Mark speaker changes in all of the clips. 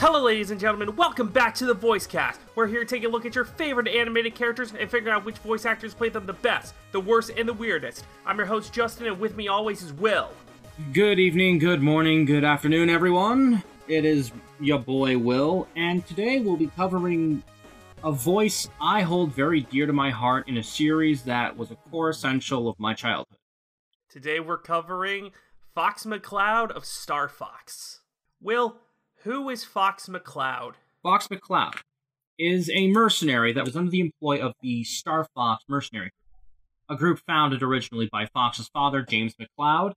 Speaker 1: Hello, ladies and gentlemen. Welcome back to the Voice Cast. We're here to take a look at your favorite animated characters and figure out which voice actors play them the best, the worst, and the weirdest. I'm your host, Justin, and with me always is Will.
Speaker 2: Good evening, good morning, good afternoon, everyone. It is your boy Will, and today we'll be covering a voice I hold very dear to my heart in a series that was a core essential of my childhood.
Speaker 1: Today we're covering Fox McCloud of Star Fox. Will, who is Fox McCloud?
Speaker 2: Fox McCloud is a mercenary that was under the employ of the Star Fox Mercenary Group, a group founded originally by Fox's father, James McCloud,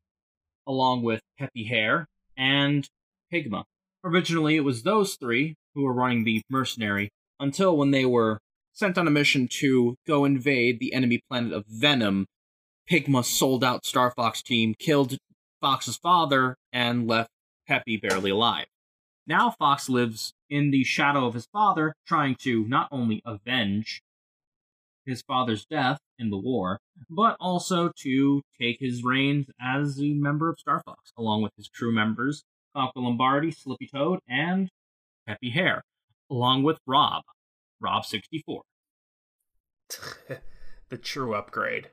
Speaker 2: along with Peppy Hare and Pigma. Originally, it was those three who were running the mercenary until when they were sent on a mission to go invade the enemy planet of Venom, Pigma sold out Star Fox team, killed Fox's father, and left Peppy barely alive. Now Fox lives in the shadow of his father, trying to not only avenge his father's death in the war, but also to take his reins as a member of Star Fox, along with his crew members, Falco Lombardi, Slippy Toad, and Peppy Hare, along with Rob, Rob64.
Speaker 1: the true upgrade.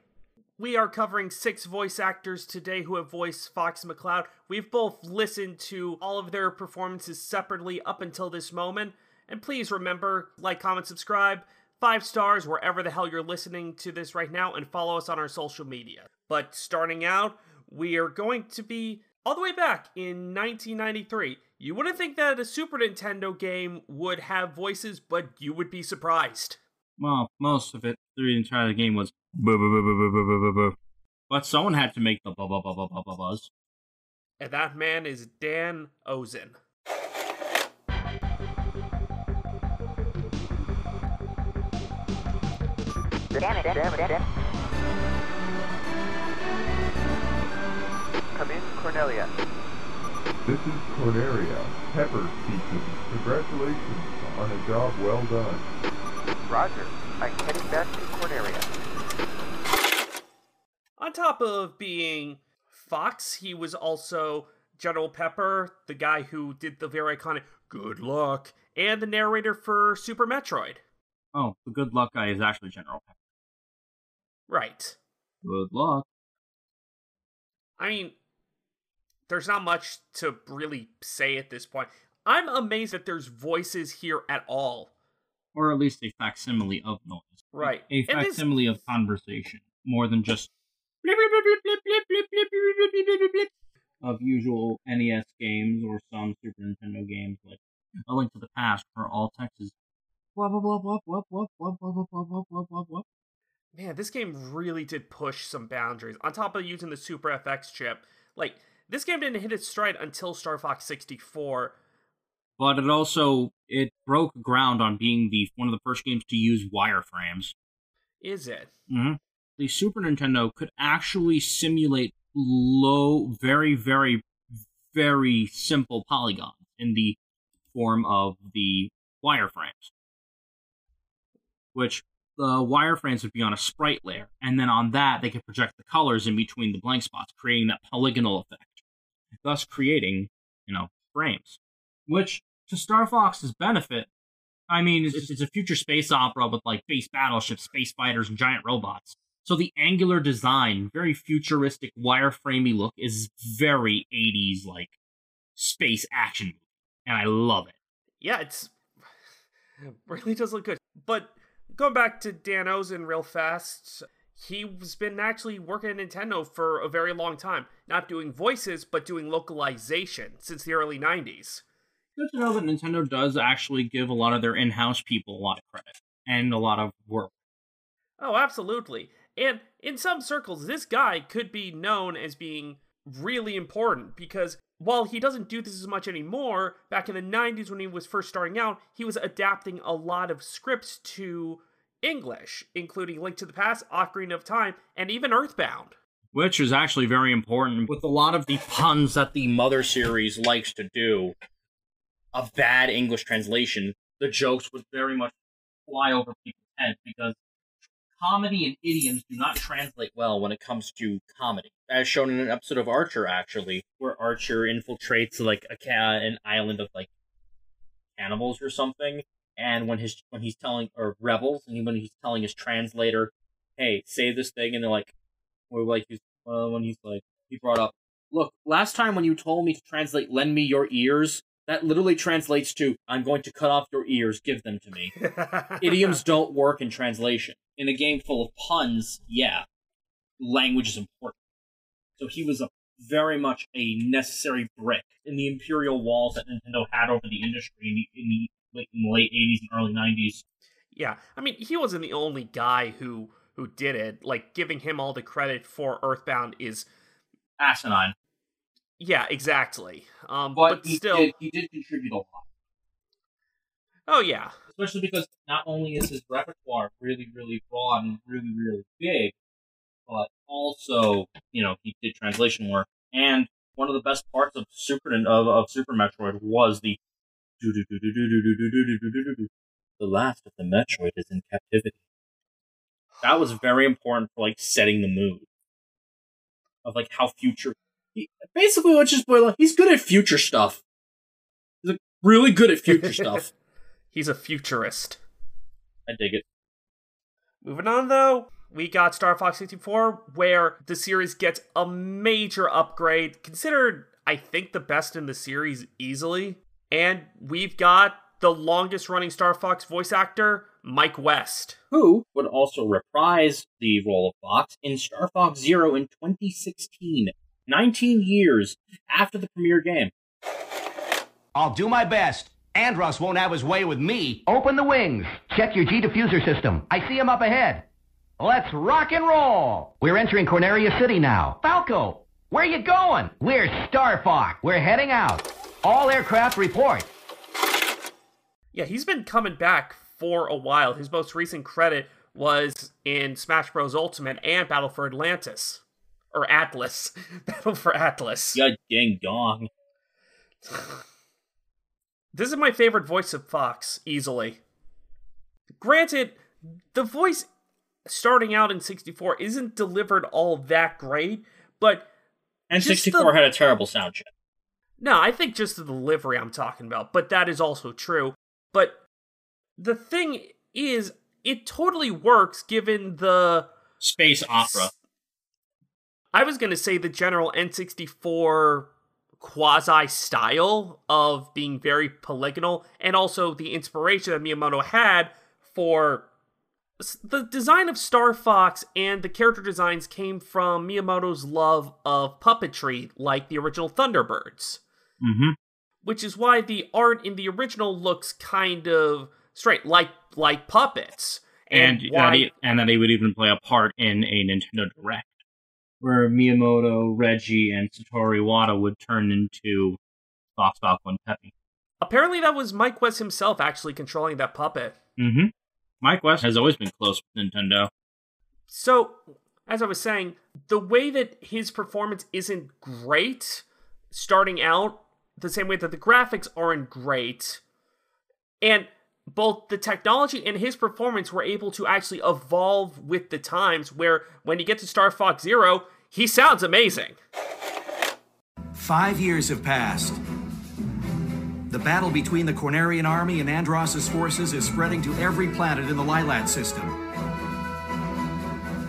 Speaker 1: We are covering six voice actors today who have voiced Fox McCloud. We've both listened to all of their performances separately up until this moment. And please remember, like, comment, subscribe, five stars wherever the hell you're listening to this right now, and follow us on our social media. But starting out, we are going to be all the way back in 1993. You wouldn't think that a Super Nintendo game would have voices, but you would be surprised.
Speaker 2: Well, most of it, through the entire game was but someone had to make the buzz.
Speaker 1: And that man is Dan Owsen.
Speaker 3: Come in, Corneria.
Speaker 4: This is Corneria, Pepper speaking. Congratulations on a job well done.
Speaker 3: Roger. I'm heading back to
Speaker 1: Corneria. Top of being Fox, he was also General Pepper, the guy who did the very iconic Good Luck, and the narrator for Super Metroid.
Speaker 2: Oh, the good luck guy is actually General Pepper.
Speaker 1: Right.
Speaker 2: Good luck.
Speaker 1: I mean, there's not much to really say at this point. I'm amazed that there's voices here at all.
Speaker 2: Or at least a facsimile of noise.
Speaker 1: Right.
Speaker 2: A
Speaker 1: And this-
Speaker 2: facsimile of conversation, more than just of usual NES games or some Super Nintendo games like A Link to the Past for all Texas.
Speaker 1: Man, this game really did push some boundaries. On top of using the Super FX chip, like this game didn't hit its stride until Star Fox 64.
Speaker 2: But it also it broke ground on being the one of the first games to use wireframes.
Speaker 1: Is it?
Speaker 2: Mm-hmm. The Super Nintendo could actually simulate low, very, very, very simple polygons in the form of the wireframes. Which the wireframes would be on a sprite layer, and then on that they could project the colors in between the blank spots, creating that polygonal effect, thus creating, you know, frames. Which, to Star Fox's benefit, I mean, it's, it's a future space opera with like space battleships, space fighters, and giant robots. So the angular design, very futuristic, wireframey look, is very 80s like space action movie, and I love it.
Speaker 1: Yeah, it's really does look good. But going back to Dan Owsen real fast, he's been actually working at Nintendo for a very long time. Not doing voices, but doing localization since the early 90s.
Speaker 2: Good to know that Nintendo does actually give a lot of their in-house people a lot of credit and a lot of work.
Speaker 1: Oh, absolutely. And in some circles, this guy could be known as being really important because while he doesn't do this as much anymore, back in the 90s when he was first starting out, he was adapting a lot of scripts to English, including Link to the Past, Ocarina of Time, and even Earthbound.
Speaker 2: Which is actually very important with a lot of the puns that the Mother series likes to do. A bad English translation, the jokes would very much fly over people's heads because comedy and idioms do not translate well when it comes to comedy. As shown in an episode of Archer, actually, where Archer infiltrates like a an island of like animals or something. And when his when he's telling or rebels, and when he's telling his translator, "Hey, say this thing," and they're like, or like he's uh, when he's like he brought up, "Look, last time when you told me to translate, lend me your ears." That literally translates to, "I'm going to cut off your ears, give them to me." Idioms don't work in translation. In a game full of puns, yeah, language is important. So he was a very much a necessary brick in the imperial walls that Nintendo had over the industry in the, in the late, in the late 80s and early 90s.
Speaker 1: Yeah, I mean, he wasn't the only guy who who did it. Like giving him all the credit for Earthbound is
Speaker 2: Asinine.
Speaker 1: Yeah, exactly. Um,
Speaker 2: But,
Speaker 1: but,
Speaker 2: he,
Speaker 1: still,
Speaker 2: did, he did contribute a lot.
Speaker 1: oh yeah,
Speaker 2: Especially because not only is his repertoire really, really broad and really, really big, but also, you know, he did translation work. And one of the best parts of Super of, of Super Metroid was the do do do do do do do do do do do do. The last of the Metroid is in captivity. That was very important for like setting the mood of like how future. He, basically, let's just boil it. He's good at future stuff. He's like, really good at future stuff.
Speaker 1: he's a futurist.
Speaker 2: I dig it.
Speaker 1: Moving on though, we got Star Fox 64, where the series gets a major upgrade, considered, I think, the best in the series easily. And we've got the longest running Star Fox voice actor, Mike West.
Speaker 2: Who would also reprise the role of Fox in Star Fox Zero in 2016, 19 years after the premiere game.
Speaker 5: I'll do my best. Andross won't have his way with me. Open the wings. Check your G diffuser system. I see him up ahead. Let's rock and roll. We're entering Corneria City now. Falco, where you going? We're Star Fox. We're heading out. All aircraft report.
Speaker 1: Yeah, he's been coming back for a while. His most recent credit was in Smash Bros. Ultimate and Battle for Atlantis. Or Atlas. Battle for Atlas.
Speaker 2: Yeah, ding dong.
Speaker 1: This is my favorite voice of Fox, easily. Granted, the voice starting out in 64 isn't delivered all that great, but
Speaker 2: And 64
Speaker 1: the-
Speaker 2: had a terrible sound check.
Speaker 1: no, I think just the delivery I'm talking about, but that is also true. But the thing is, it totally works given the.
Speaker 2: Space opera.
Speaker 1: I was going to say the general N64 quasi style of being very polygonal, and also the inspiration that Miyamoto had for the design of Star Fox and the character designs came from Miyamoto's love of puppetry, like the original Thunderbirds,
Speaker 2: Mm-hmm.
Speaker 1: which is why the art in the original looks kind of straight, like like puppets,
Speaker 2: And,
Speaker 1: why
Speaker 2: that he, and that he would even play a part in a Nintendo Direct. Where Miyamoto, Reggie, and Satoru Iwata would turn into Fox Falco and Peppy.
Speaker 1: apparently that was Mike West himself actually controlling that puppet.
Speaker 2: Mm-hmm. Mike West has always been close with Nintendo.
Speaker 1: So, as I was saying, the way that his performance isn't great starting out, the same way that the graphics aren't great, and both the technology and his performance were able to actually evolve with the times, where when you get to Star Fox Zero, he sounds amazing.
Speaker 6: Five years have passed. The battle between the Cornerian army and Andross's forces is spreading to every planet in the Lylat system.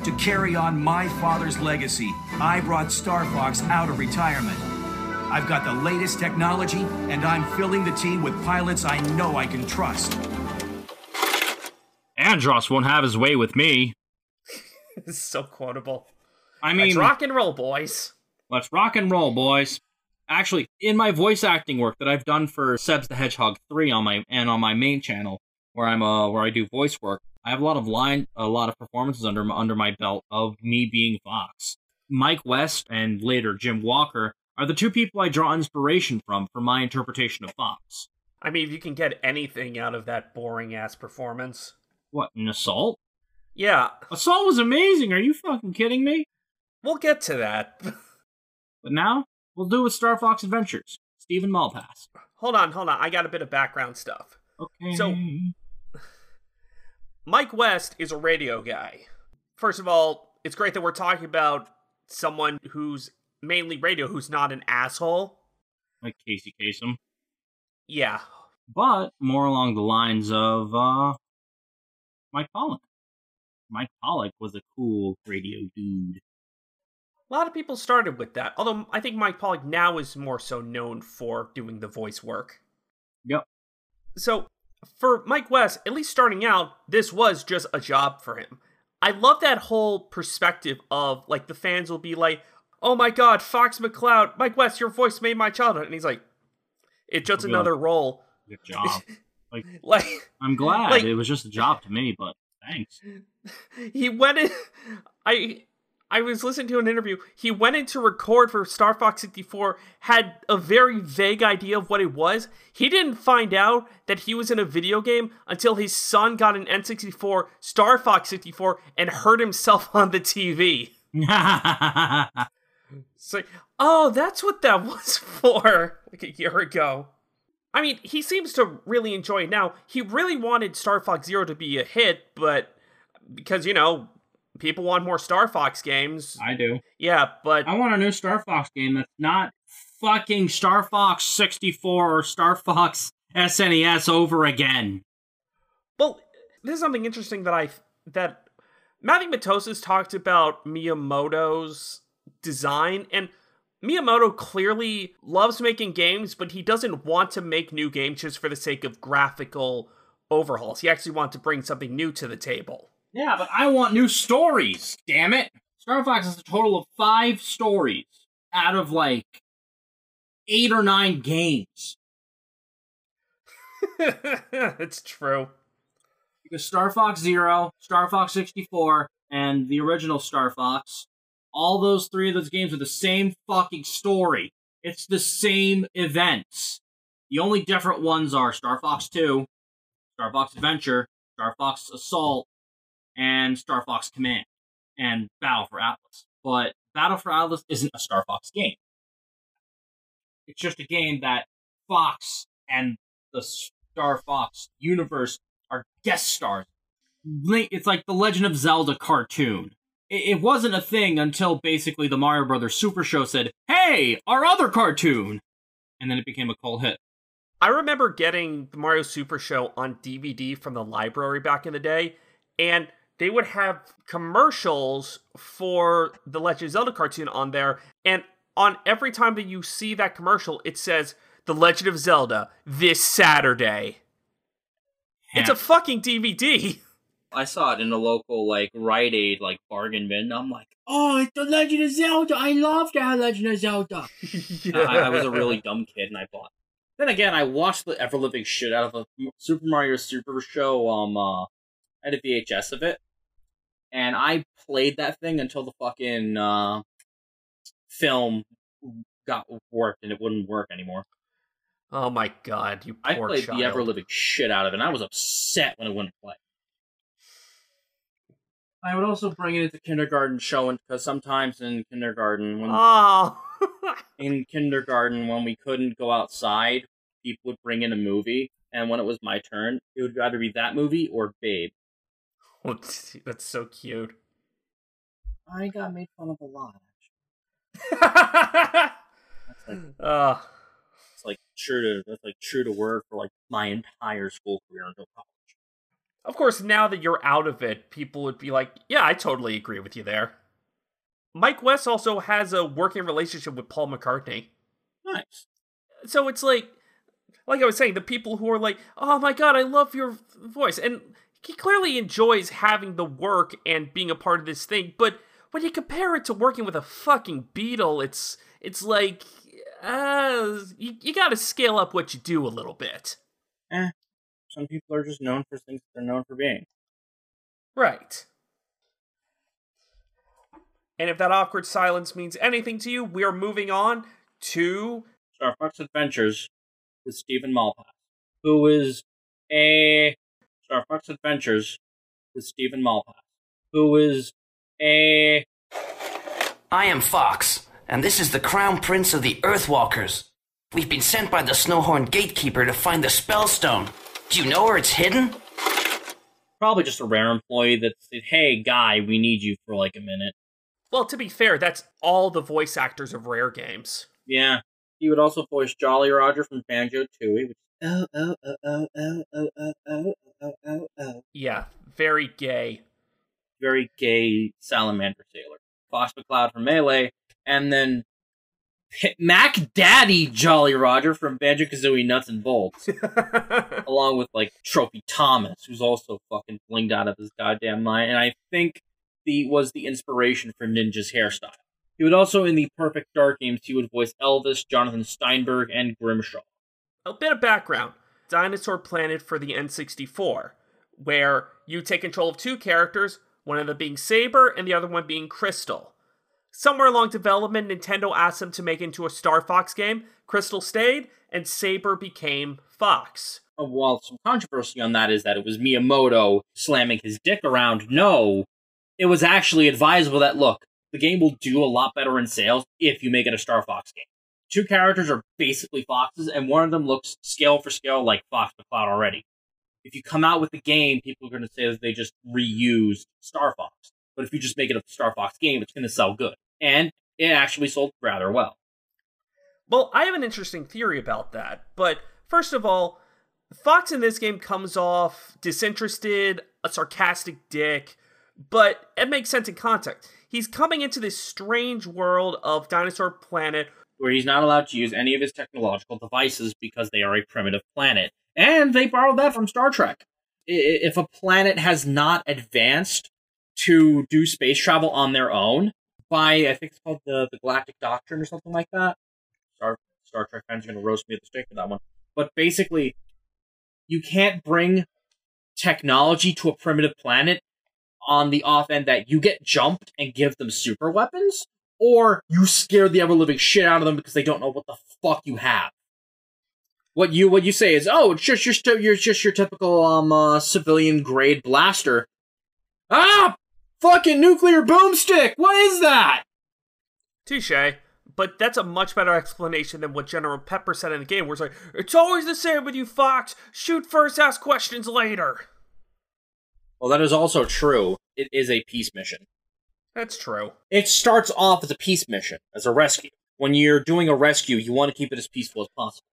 Speaker 6: To carry on my father's legacy, I brought Star Fox out of retirement. I've got the latest technology, and I'm filling the team with pilots I know I can trust.
Speaker 2: Andross won't have his way with me.
Speaker 1: this so quotable.
Speaker 2: I mean, Let's
Speaker 1: rock and roll, boys.
Speaker 2: let's rock and roll, boys. Actually, in my voice acting work that I've done for Sebs the Hedgehog 3 on my and on my main channel, where I'm uh where I do voice work, I have a lot of line a lot of performances under my- under my belt of me being Fox. Mike West and later Jim Walker are the two people I draw inspiration from for my interpretation of Fox.
Speaker 1: I mean, if you can get anything out of that boring ass performance.
Speaker 2: What, an assault?
Speaker 1: Yeah,
Speaker 2: Assault was amazing. Are you fucking kidding me?
Speaker 1: We'll get to that.
Speaker 2: But now we'll do with Star Fox Adventures. Steven Malpass.
Speaker 1: hold on, hold on. I got a bit of background stuff.
Speaker 2: Okay.
Speaker 1: So- Mike West is a radio guy. First of all, it's great that we're talking about someone who's mainly radio who's not an asshole.
Speaker 2: like Casey Kasem.
Speaker 1: Yeah.
Speaker 2: but more along the lines of uh, Mike Pollock. Mike Pollock was a cool radio dude.
Speaker 1: A lot of people started with that, although I think Mike Pollock now is more so known for doing the voice work.
Speaker 2: Yep.
Speaker 1: So, for Mike West, at least starting out, this was just a job for him. I love that whole perspective of like the fans will be like, "Oh my God, Fox McCloud, Mike West, your voice made my childhood," and he's like, "It's just
Speaker 2: be like,
Speaker 1: another role."
Speaker 2: Good job. Like,
Speaker 1: Like
Speaker 2: I'm glad
Speaker 1: Like-
Speaker 2: it was just a job to me, but thanks.
Speaker 1: he went in. I I was listening to an interview. He went in to record for Star Fox 64, had a very vague idea of what it was. He didn't find out that he was in a video game until his son got an N64, Star Fox 64, and heard himself on the TV. It's like, oh, that's what that was for like a year ago. I mean, he seems to really enjoy it now. He really wanted Star Fox Zero to be a hit, but because, you know, people want more Star Fox games.
Speaker 2: I do.
Speaker 1: Yeah, but
Speaker 2: I want a new Star Fox game that's not fucking Star Fox 64 or Star Fox SNES over again.
Speaker 1: well, this is something interesting that I that Matthew Matosis talked about Miyamoto's design and Miyamoto clearly loves making games, but he doesn't want to make new games just for the sake of graphical overhauls. He actually wants to bring something new to the table.
Speaker 2: Yeah, but I want new stories, damn it. Star Fox has a total of five stories out of like eight or nine games.
Speaker 1: it's true.
Speaker 2: Because Star Fox Zero, Star Fox 64, and the original Star Fox, all those three of those games are the same fucking story. It's the same events. The only different ones are Star Fox 2, Star Fox Adventure, Star Fox Assault, and Star Fox Command, and Battle for Atlas. But Battle for Atlas isn't a Star Fox game. It's just a game that Fox and the Star Fox universe are guest stars. It's like the Legend of Zelda cartoon. It wasn't a thing until basically the Mario Brothers Super Show said, "Hey, our other cartoon," and then it became a cult hit.
Speaker 1: I remember getting the Mario Super Show on DVD from the library back in the day, and they would have commercials for the Legend of Zelda cartoon on there, and on every time that you see that commercial, it says The Legend of Zelda this Saturday. It's a fucking DVD.
Speaker 2: I saw it in a local like Rite Aid like bargain bin. I'm like, oh, it's the Legend of Zelda. I love that Legend of Zelda. I, I was a really dumb kid and I bought. it. Then again, I watched the ever living shit out of a Super Mario Super Show. Um, uh, I had a VHS of it, and I played that thing until the fucking uh, film got warped and it wouldn't work anymore.
Speaker 1: Oh my god, you
Speaker 2: I played
Speaker 1: child.
Speaker 2: the ever living shit out of it, and I was upset when it wouldn't play. I would also bring it into kindergarten showing because sometimes in kindergarten, when
Speaker 1: Oh.
Speaker 2: in kindergarten when we couldn't go outside, people would bring in a movie, and when it was my turn, it would either be that movie or Babe.
Speaker 1: That's so cute.
Speaker 2: I got made fun of a lot. That's like
Speaker 1: uh,
Speaker 2: it's like true to that's like true to word for like my entire school career until college.
Speaker 1: of course, now that you're out of it, people would be like, yeah, I totally agree with you there. Mike West also has a working relationship with Paul McCartney.
Speaker 2: Nice.
Speaker 1: So it's like, like I was saying, the people who are like, oh my god, I love your voice. And he clearly enjoys having the work and being a part of this thing, but when you compare it to working with a fucking beetle, it's it's like uh you, you gotta scale up what you do a little bit.
Speaker 2: Eh, Some people are just known for things they're known for being.
Speaker 1: Right. And if that awkward silence means anything to you, we are moving on to
Speaker 2: Star Fox Adventures with Steven Malpass, who is a Star Fox Adventures with Steven Malpass, who is a
Speaker 7: I am Fox, and this is the Crown Prince of the Earthwalkers. We've been sent by the Snowhorn Gatekeeper to find the Spellstone. Do you know where it's hidden?
Speaker 2: probably just a rare employee that said, "Hey, guy, we need you for like a minute."
Speaker 1: well, to be fair, that's all the voice actors of rare games.
Speaker 2: Yeah, he would also voice Jolly Roger from Banjo Tooie, which oh, oh, oh, oh, oh, oh, oh, oh, oh, oh oh, oh, oh.
Speaker 1: Yeah, very gay.
Speaker 2: Very gay salamander sailor. Fox McCloud from Melee, and then Mac Daddy Jolly Roger from Banjo Kazooie Nuts and Bolts, along with like Trophy Thomas, who's also fucking blinged out of his goddamn mind, and I think the was the inspiration for Ninja's hairstyle. He would also in the Perfect Dark games he would voice Elvis, Jonathan Steinberg, and Grimshaw.
Speaker 1: A bit of background Dinosaur Planet for the N64, where you take control of two characters, one of them being Sabre and the other one being Crystal. Somewhere along development, Nintendo asked them to make into a Star Fox game. Crystal stayed, and Sabre became Fox.
Speaker 2: Uh, While some controversy on that is that it was Miyamoto slamming his dick around, no, it was actually advisable that look, the game will do a lot better in sales if you make it a Star Fox game. Two characters are basically foxes, and one of them looks scale for scale like Fox McCloud already. If you come out with the game, people are going to say that they just reused Star Fox. But if you just make it a Star Fox game, it's going to sell good. And it actually sold rather well.
Speaker 1: Well, I have an interesting theory about that. But first of all, Fox in this game comes off disinterested, a sarcastic dick, but it makes sense in context. He's coming into this strange world of Dinosaur Planet
Speaker 2: where he's not allowed to use any of his technological devices because they are a primitive planet. And they borrowed that from Star Trek. If a planet has not advanced to do space travel on their own by, I think it's called the, the Galactic Doctrine or something like that. Star, Star Trek fans are going to roast me at the stake for that one. But basically, you can't bring technology to a primitive planet on the off end that you get jumped and give them super weapons, or you scare the ever living shit out of them because they don't know what the fuck you have. What you what you say is, oh, it's just your you're just your typical um uh, civilian grade blaster. Ah, fucking nuclear boomstick. What is that?
Speaker 1: Touche. But that's a much better explanation than what General Pepper said in the game, where it's like, it's always the same with you, Fox. Shoot first, ask questions later.
Speaker 2: Well, that is also true. It is a peace mission.
Speaker 1: That's true.
Speaker 2: It starts off as a peace mission, as a rescue. When you're doing a rescue, you want to keep it as peaceful as possible.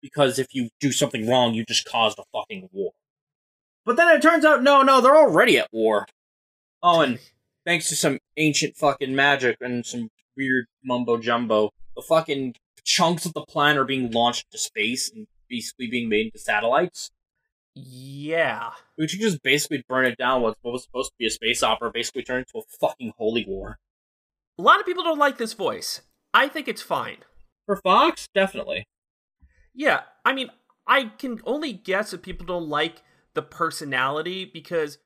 Speaker 2: Because if you do something wrong, you just caused a fucking war. But then it turns out, no, no, they're already at war. Oh, and thanks to some ancient fucking magic and some weird mumbo jumbo, the fucking chunks of the planet are being launched to space and basically being made into satellites.
Speaker 1: Yeah.
Speaker 2: We should just basically burn it down. What what was supposed to be a space opera basically turned into a fucking holy war.
Speaker 1: A lot of people don't like this voice. I think it's fine.
Speaker 2: For Fox, definitely.
Speaker 1: Yeah, I mean, I can only guess if people don't like the personality because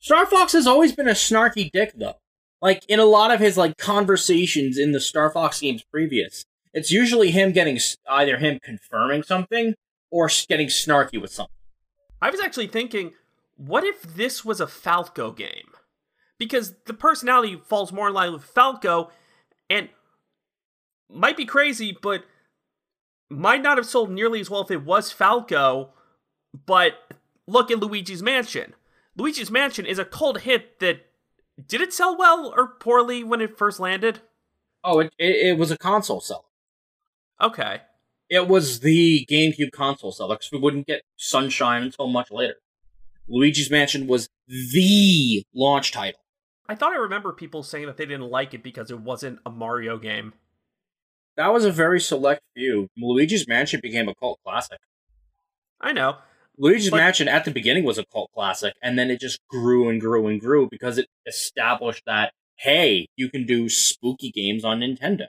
Speaker 2: Star Fox has always been a snarky dick, though. Like in a lot of his like conversations in the Star Fox games previous, it's usually him getting either him confirming something or getting snarky with something.
Speaker 1: I was actually thinking, what if this was a Falco game? Because the personality falls more in line with Falco, and might be crazy, but might not have sold nearly as well if it was Falco. But look at Luigi's Mansion. Luigi's Mansion is a cult hit that did it sell well or poorly when it first landed?
Speaker 2: Oh, it it, it was a console seller.
Speaker 1: Okay.
Speaker 2: It was the GameCube console seller because we wouldn't get Sunshine until much later. Luigi's Mansion was the launch title.
Speaker 1: I thought I remember people saying that they didn't like it because it wasn't a Mario game.
Speaker 2: That was a very select few. Luigi's Mansion became a cult classic.
Speaker 1: I know.
Speaker 2: Luigi's
Speaker 1: But-
Speaker 2: Mansion at the beginning was a cult classic, and then it just grew and grew and grew because it established that hey, you can do spooky games on Nintendo.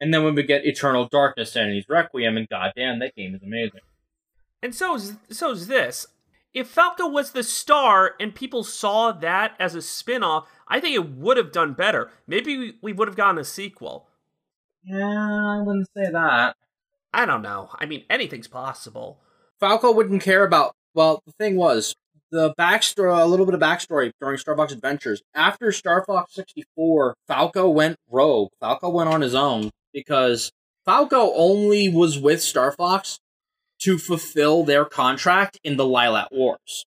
Speaker 2: And then when we get Eternal Darkness and Sanity's Requiem, and goddamn, that game is amazing.
Speaker 1: And so is so is this. If Falco was the star and people saw that as a spin-off, I think it would have done better. Maybe we, we would have gotten a sequel.
Speaker 2: Yeah, I wouldn't say that.
Speaker 1: I don't know. I mean, anything's possible.
Speaker 2: Falco wouldn't care about. Well, the thing was, the backstory, a little bit of backstory during Star Fox Adventures. After Star Fox 64, Falco went rogue. Falco went on his own because Falco only was with Star Fox to fulfill their contract in the Lylat Wars.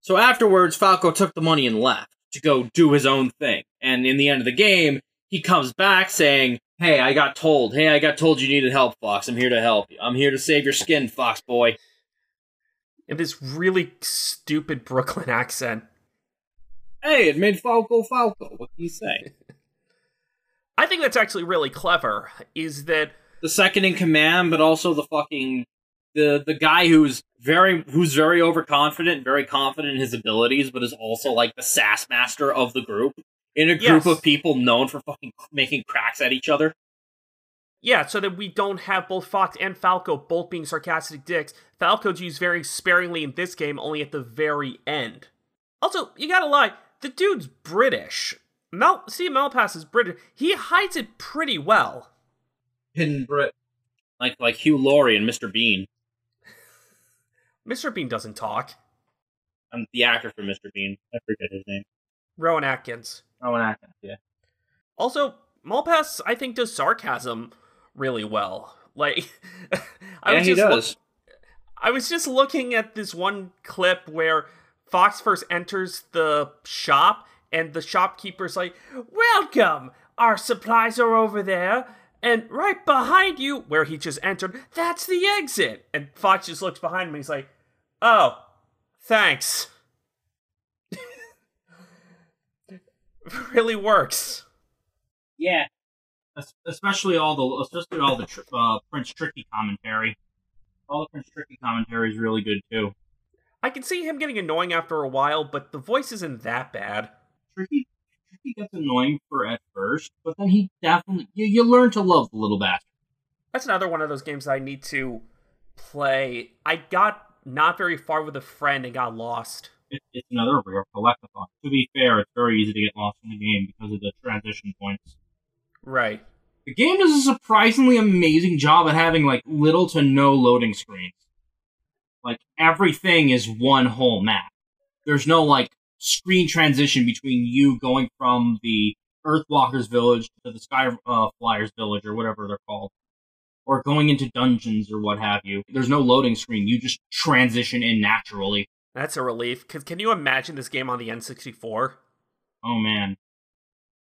Speaker 2: So afterwards, Falco took the money and left to go do his own thing. And in the end of the game, he comes back saying, Hey, I got told. Hey, I got told you needed help, Fox. I'm here to help you. I'm here to save your skin, Fox boy.
Speaker 1: In this really stupid Brooklyn accent.
Speaker 2: Hey, it made Falco Falco. What do you say?
Speaker 1: I think that's actually really clever. Is that
Speaker 2: the second in command, but also the fucking the the guy who's very who's very overconfident, very confident in his abilities, but is also like the sass master of the group in a group
Speaker 1: Yes.
Speaker 2: of people known for fucking making cracks at each other.
Speaker 1: Yeah, so that we don't have both Fox and Falco both being sarcastic dicks. Falco's used very sparingly in this game, only at the very end. Also, you gotta lie, the dude's British. Mel, see, Malpass is British. He hides it pretty well.
Speaker 2: Hidden Brit, like like Hugh Laurie and Mr. Bean.
Speaker 1: Mr. Bean doesn't talk.
Speaker 2: I'm the actor for Mr. Bean. I forget his name.
Speaker 1: Rowan Atkins.
Speaker 2: Rowan Atkins. Yeah.
Speaker 1: Also, Malpass, I think, does sarcasm really well. Like, I
Speaker 2: yeah,
Speaker 1: was
Speaker 2: he
Speaker 1: just loo-
Speaker 2: does.
Speaker 1: I was just looking at this one clip where Fox first enters the shop and the shopkeeper's like, Welcome! Our supplies are over there. And right behind you, where he just entered, that's the exit. And Fox just looks behind him and he's like, Oh, thanks. really works.
Speaker 2: Yeah. Es- Especially all the especially all the uh, Prince Tricky commentary. All the Prince Tricky commentary is really good too.
Speaker 1: I can see him getting annoying after a while, but the voice isn't that bad.
Speaker 2: Tricky Tricky gets annoying for at first, but then he definitely you, you learn to love the little bastard.
Speaker 1: That's another one of those games that I need to play. I got not very far with a friend and got lost.
Speaker 2: It, it's another rare collectathon. To be fair, it's very easy to get lost in the game because of the transition points.
Speaker 1: Right.
Speaker 2: The game does a surprisingly amazing job at having like little to no loading screens. Like everything is one whole map. There's no like screen transition between you going from the Earthwalkers village to the Sky uh, Flyers village or whatever they're called, or going into dungeons or what have you. There's no loading screen. You just transition in naturally.
Speaker 1: That's a relief. Cause can you imagine this game on the N64?
Speaker 2: Oh man,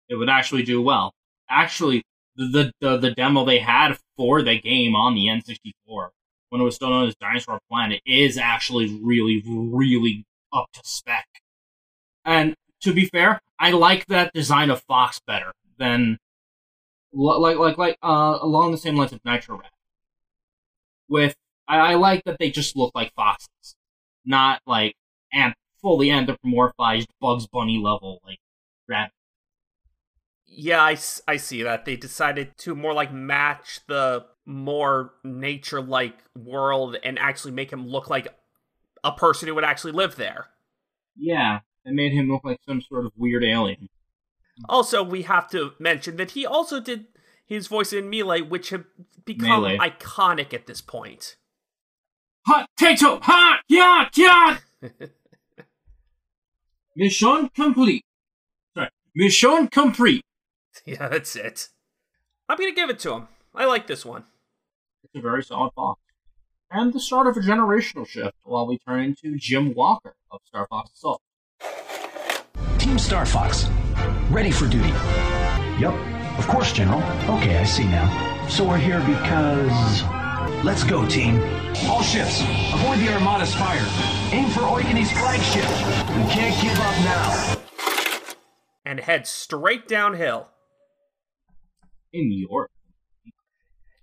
Speaker 2: it would actually do well. Actually, the the the demo they had for the game on the N64 when it was still known as Dinosaur Planet is actually really really up to spec. And to be fair, I like that design of Fox better than like like like uh along the same lines of Nitro Rat. With I, I like that they just look like foxes, not like and fully anthropomorphized Bugs Bunny level like rabbit.
Speaker 1: Yeah, I, I see that. They decided to more like match the more nature like world and actually make him look like a person who would actually live there.
Speaker 2: Yeah, it made him look like some sort of weird alien.
Speaker 1: Also, we have to mention that he also did his voice in Melee, which have become
Speaker 2: Melee.
Speaker 1: iconic at this point.
Speaker 2: Hot potato! Hot! Yeah! Yeah! Mission complete. Sorry. Mission complete.
Speaker 1: yeah, that's it. I'm gonna give it to him. I like this one.
Speaker 2: It's a very solid box. And the start of a generational shift while we turn into Jim Walker of Star Fox Assault.
Speaker 8: Team Star Fox, ready for duty. Yep, of course, General. Okay, I see now. So we're here because. Let's go, team. All ships, avoid the Armada's fire. Aim for Oikonny's flagship. We can't give up now.
Speaker 1: And head straight downhill.
Speaker 2: In your.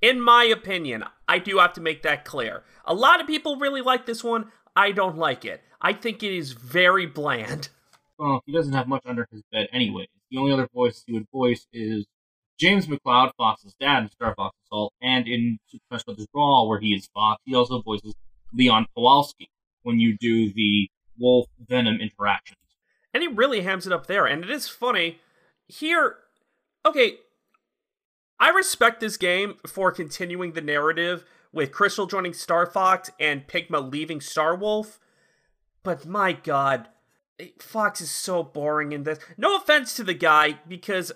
Speaker 1: In my opinion, I do have to make that clear. A lot of people really like this one. I don't like it. I think it is very bland.
Speaker 2: Well, he doesn't have much under his bed anyway. The only other voice he would voice is James McCloud, Fox's dad in Star Fox Assault, and in Super Smash Bros. Brawl, where he is Fox, he also voices Leon Powalski when you do the Wolf Venom interactions.
Speaker 1: And he really hams it up there. And it is funny. Here, okay, I respect this game for continuing the narrative with Crystal joining Star Fox and Pigma leaving Star Wolf. But my god, Fox is so boring in this. No offense to the guy, because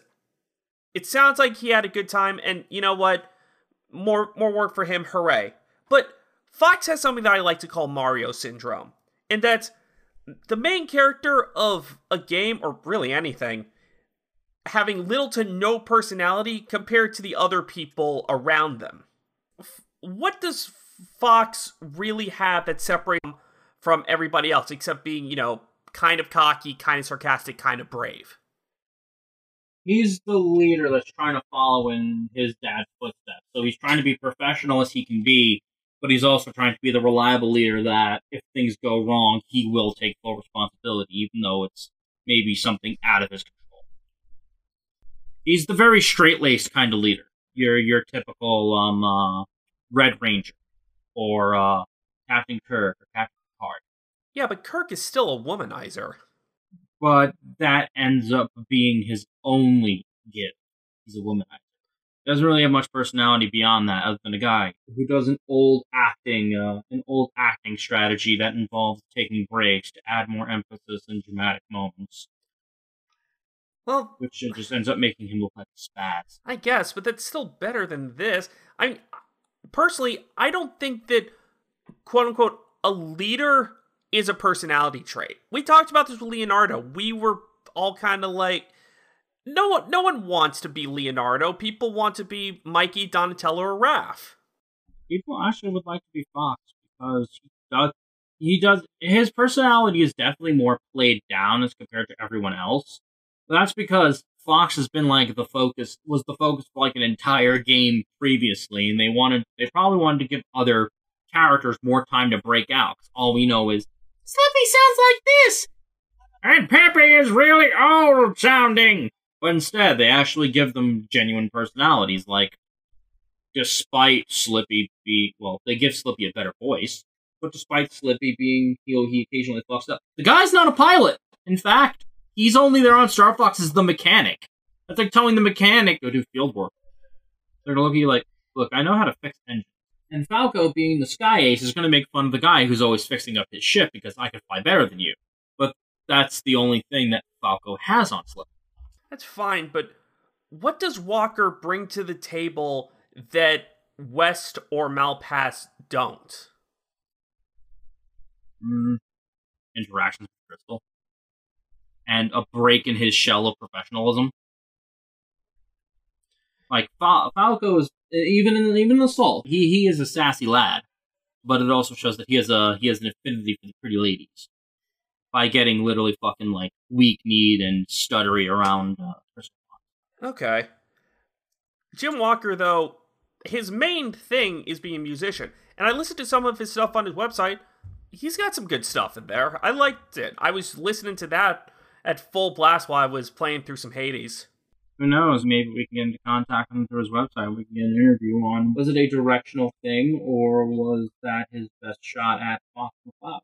Speaker 1: it sounds like he had a good time, and you know what? More more work for him, hooray. But Fox has something that I like to call Mario syndrome. And that's the main character of a game, or really anything, having little to no personality compared to the other people around them. What does Fox really have that separates him from everybody else, except being, you know, kind of cocky, kind of sarcastic, kind of brave.
Speaker 2: He's the leader that's trying to follow in his dad's footsteps. So he's trying to be professional as he can be, but he's also trying to be the reliable leader that if things go wrong, he will take full responsibility, even though it's maybe something out of his control. He's the very straight laced kind of leader. Your your typical um uh, Red Ranger or uh, Captain Kirk or Captain Picard.
Speaker 1: Yeah, but Kirk is still a womanizer.
Speaker 2: But that ends up being his only gift. He's a womanizer. Doesn't really have much personality beyond that, other than a guy who does an old acting, uh, an old acting strategy that involves taking breaks to add more emphasis in dramatic moments.
Speaker 1: Well,
Speaker 2: which just ends up making him look like a spaz.
Speaker 1: I guess, but that's still better than this. I mean, personally, I don't think that quote unquote a leader is a personality trait. We talked about this with Leonardo. We were all kind of like no one no one wants to be Leonardo. People want to be Mikey, Donatello, or Raph.
Speaker 2: People actually would like to be Fox because he does he does his personality is definitely more played down as compared to everyone else. That's because Fox has been like the focus was the focus for like an entire game previously, and they wanted they probably wanted to give other characters more time to break out. Cause all we know is Slippy sounds like this, and Peppy is really old sounding. But instead, they actually give them genuine personalities. Like, despite Slippy be well, they give Slippy a better voice. But despite Slippy being, know, he occasionally fucks up. The guy's not a pilot. In fact, he's only there on Star Fox as the mechanic. That's like telling the mechanic go do field work. They're gonna look at you like, look, I know how to fix engines. And Falco, being the Sky Ace, is going to make fun of the guy who's always fixing up his ship because I can fly better than you. But that's the only thing that Falco has on Slip.
Speaker 1: That's fine, but what does Walker bring to the table that West or Malpass don't?
Speaker 2: Mm, interactions with Crystal. And a break in his shell of professionalism. Like Fal- Falco is even in even in Assault, he he is a sassy lad, but it also shows that he has a he has an affinity for the pretty ladies by getting literally fucking like weak kneed and stuttery around. Uh,
Speaker 1: okay, Jim Walker though, his main thing is being a musician, and I listened to some of his stuff on his website. He's got some good stuff in there. I liked it. I was listening to that at full blast while I was playing through some Hades
Speaker 2: who knows? Maybe we can get into contact him through his website. We can get an interview on was it a directional thing or was that his best shot at Fox McCloud?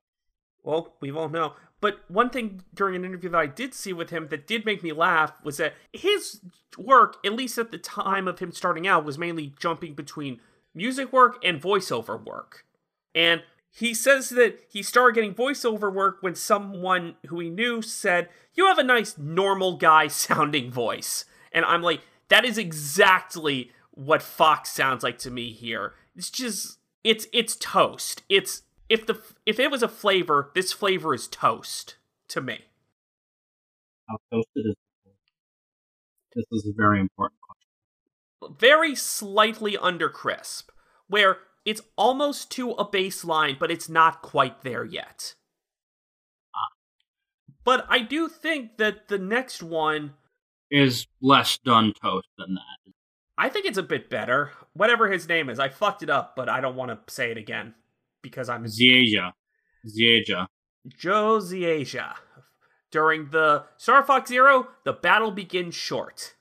Speaker 1: Well, we won't know. But one thing during an interview that I did see with him that did make me laugh was that his work, at least at the time of him starting out, was mainly jumping between music work and voiceover work. And he says that he started getting voiceover work when someone who he knew said, You have a nice normal guy sounding voice. And I'm like, that is exactly what Fox sounds like to me here. It's just it's it's toast. It's if the if it was a flavor, this flavor is toast to me.
Speaker 2: How toasted is this is a very important question.
Speaker 1: Very slightly under crisp, where it's almost to a baseline, but it's not quite there yet. Ah. But I do think that the next one
Speaker 2: is less done toast than that.
Speaker 1: I think it's a bit better. Whatever his name is, I fucked it up, but I don't want to say it again because I'm
Speaker 2: Zieja. Zieja.
Speaker 1: Joe Zieja. During the Star Fox Zero, the battle begins short.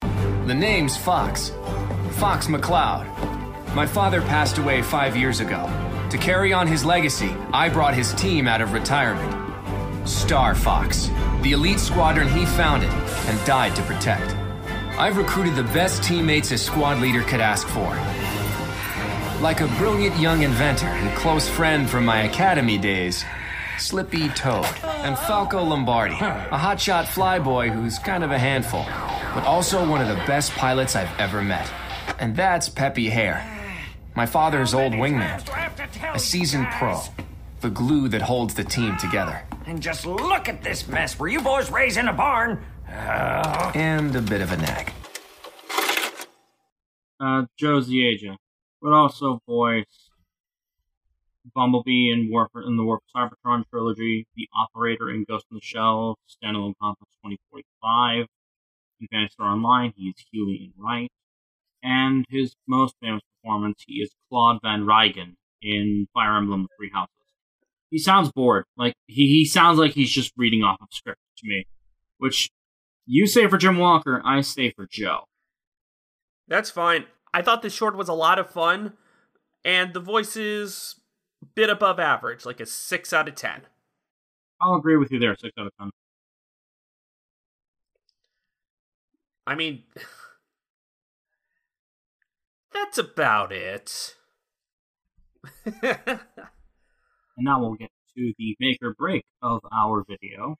Speaker 6: The name's Fox. Fox McCloud. My father passed away five years ago. To carry on his legacy, I brought his team out of retirement. Star Fox the elite squadron he founded and died to protect. I've recruited the best teammates a squad leader could ask for. Like a brilliant young inventor and close friend from my academy days, Slippy Toad, and Falco Lombardi, a hotshot flyboy who's kind of a handful, but also one of the best pilots I've ever met. And that's Peppy Hare, my father's old wingman, a seasoned pro, the glue that holds the team together.
Speaker 9: And just look at this mess. Were you boys raised in a barn?
Speaker 6: Uh... And a bit of a nag.
Speaker 2: Uh, Joe Zieja, but also voice Bumblebee in War for, in the War for Cybertron trilogy, the Operator in Ghost in the Shell, Standalone Complex 2045. In Phantasy Star Online, he is Huey and Wright. And his most famous performance, he is Claude von Riegan in Fire Emblem Three Houses. He sounds bored. Like he, he sounds like he's just reading off of script to me. Which you say for Jim Walker, I say for Joe.
Speaker 1: That's fine. I thought this short was a lot of fun, and the voice is a bit above average, like a 6 out of 10.
Speaker 2: I'll agree with you there, six out of ten.
Speaker 1: I mean, that's about it.
Speaker 2: And now we'll get to the make or break of our video.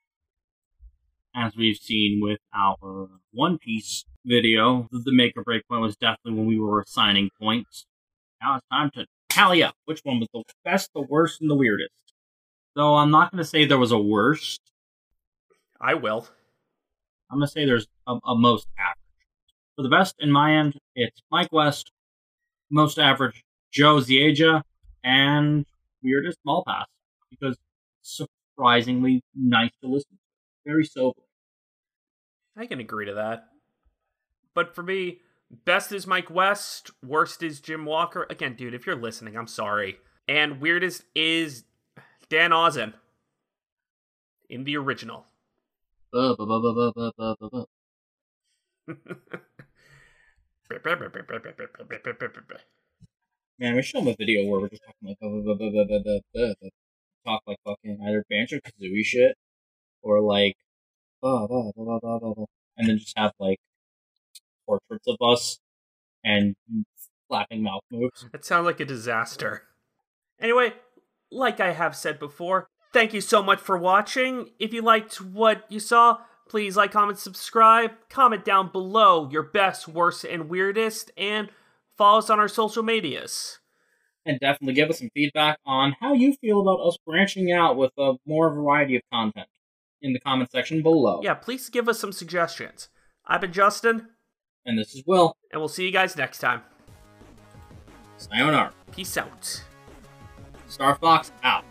Speaker 2: As we've seen with our One Piece video, the make or break point was definitely when we were assigning points. Now it's time to tally up which one was the best, the worst, and the weirdest. Though I'm not going to say there was a worst.
Speaker 1: I will.
Speaker 2: I'm going to say there's a, a most average. For the best, in my end, it's Mike West, most average, Joe Zieja, and weirdest Mall Pass because surprisingly nice to listen to. Very sober.
Speaker 1: I can agree to that. But for me, best is Mike West, worst is Jim Walker. Again, dude, if you're listening, I'm sorry. And weirdest is Dan Owsen in the original.
Speaker 2: Man, we should have a video where we're just talking like blah, blah, blah, talk like fucking either Banjo-Kazooie shit or like blah blah blah blah blah blah, blah. and then just have like portraits of us and flapping mouth moves.
Speaker 1: That sounds like a disaster. Anyway, like I have said before, thank you so much for watching. If you liked what you saw, please like, comment, subscribe. Comment down below your best, worst, and weirdest, and follow us on our social medias.
Speaker 2: and definitely give us some feedback on how you feel about us branching out with a more variety of content in the comment section below.
Speaker 1: Yeah, please give us some suggestions. I've been Justin,
Speaker 2: And this is Will.
Speaker 1: and we'll see you guys next time.
Speaker 2: Sayonara.
Speaker 1: Peace out.
Speaker 2: Star Fox out.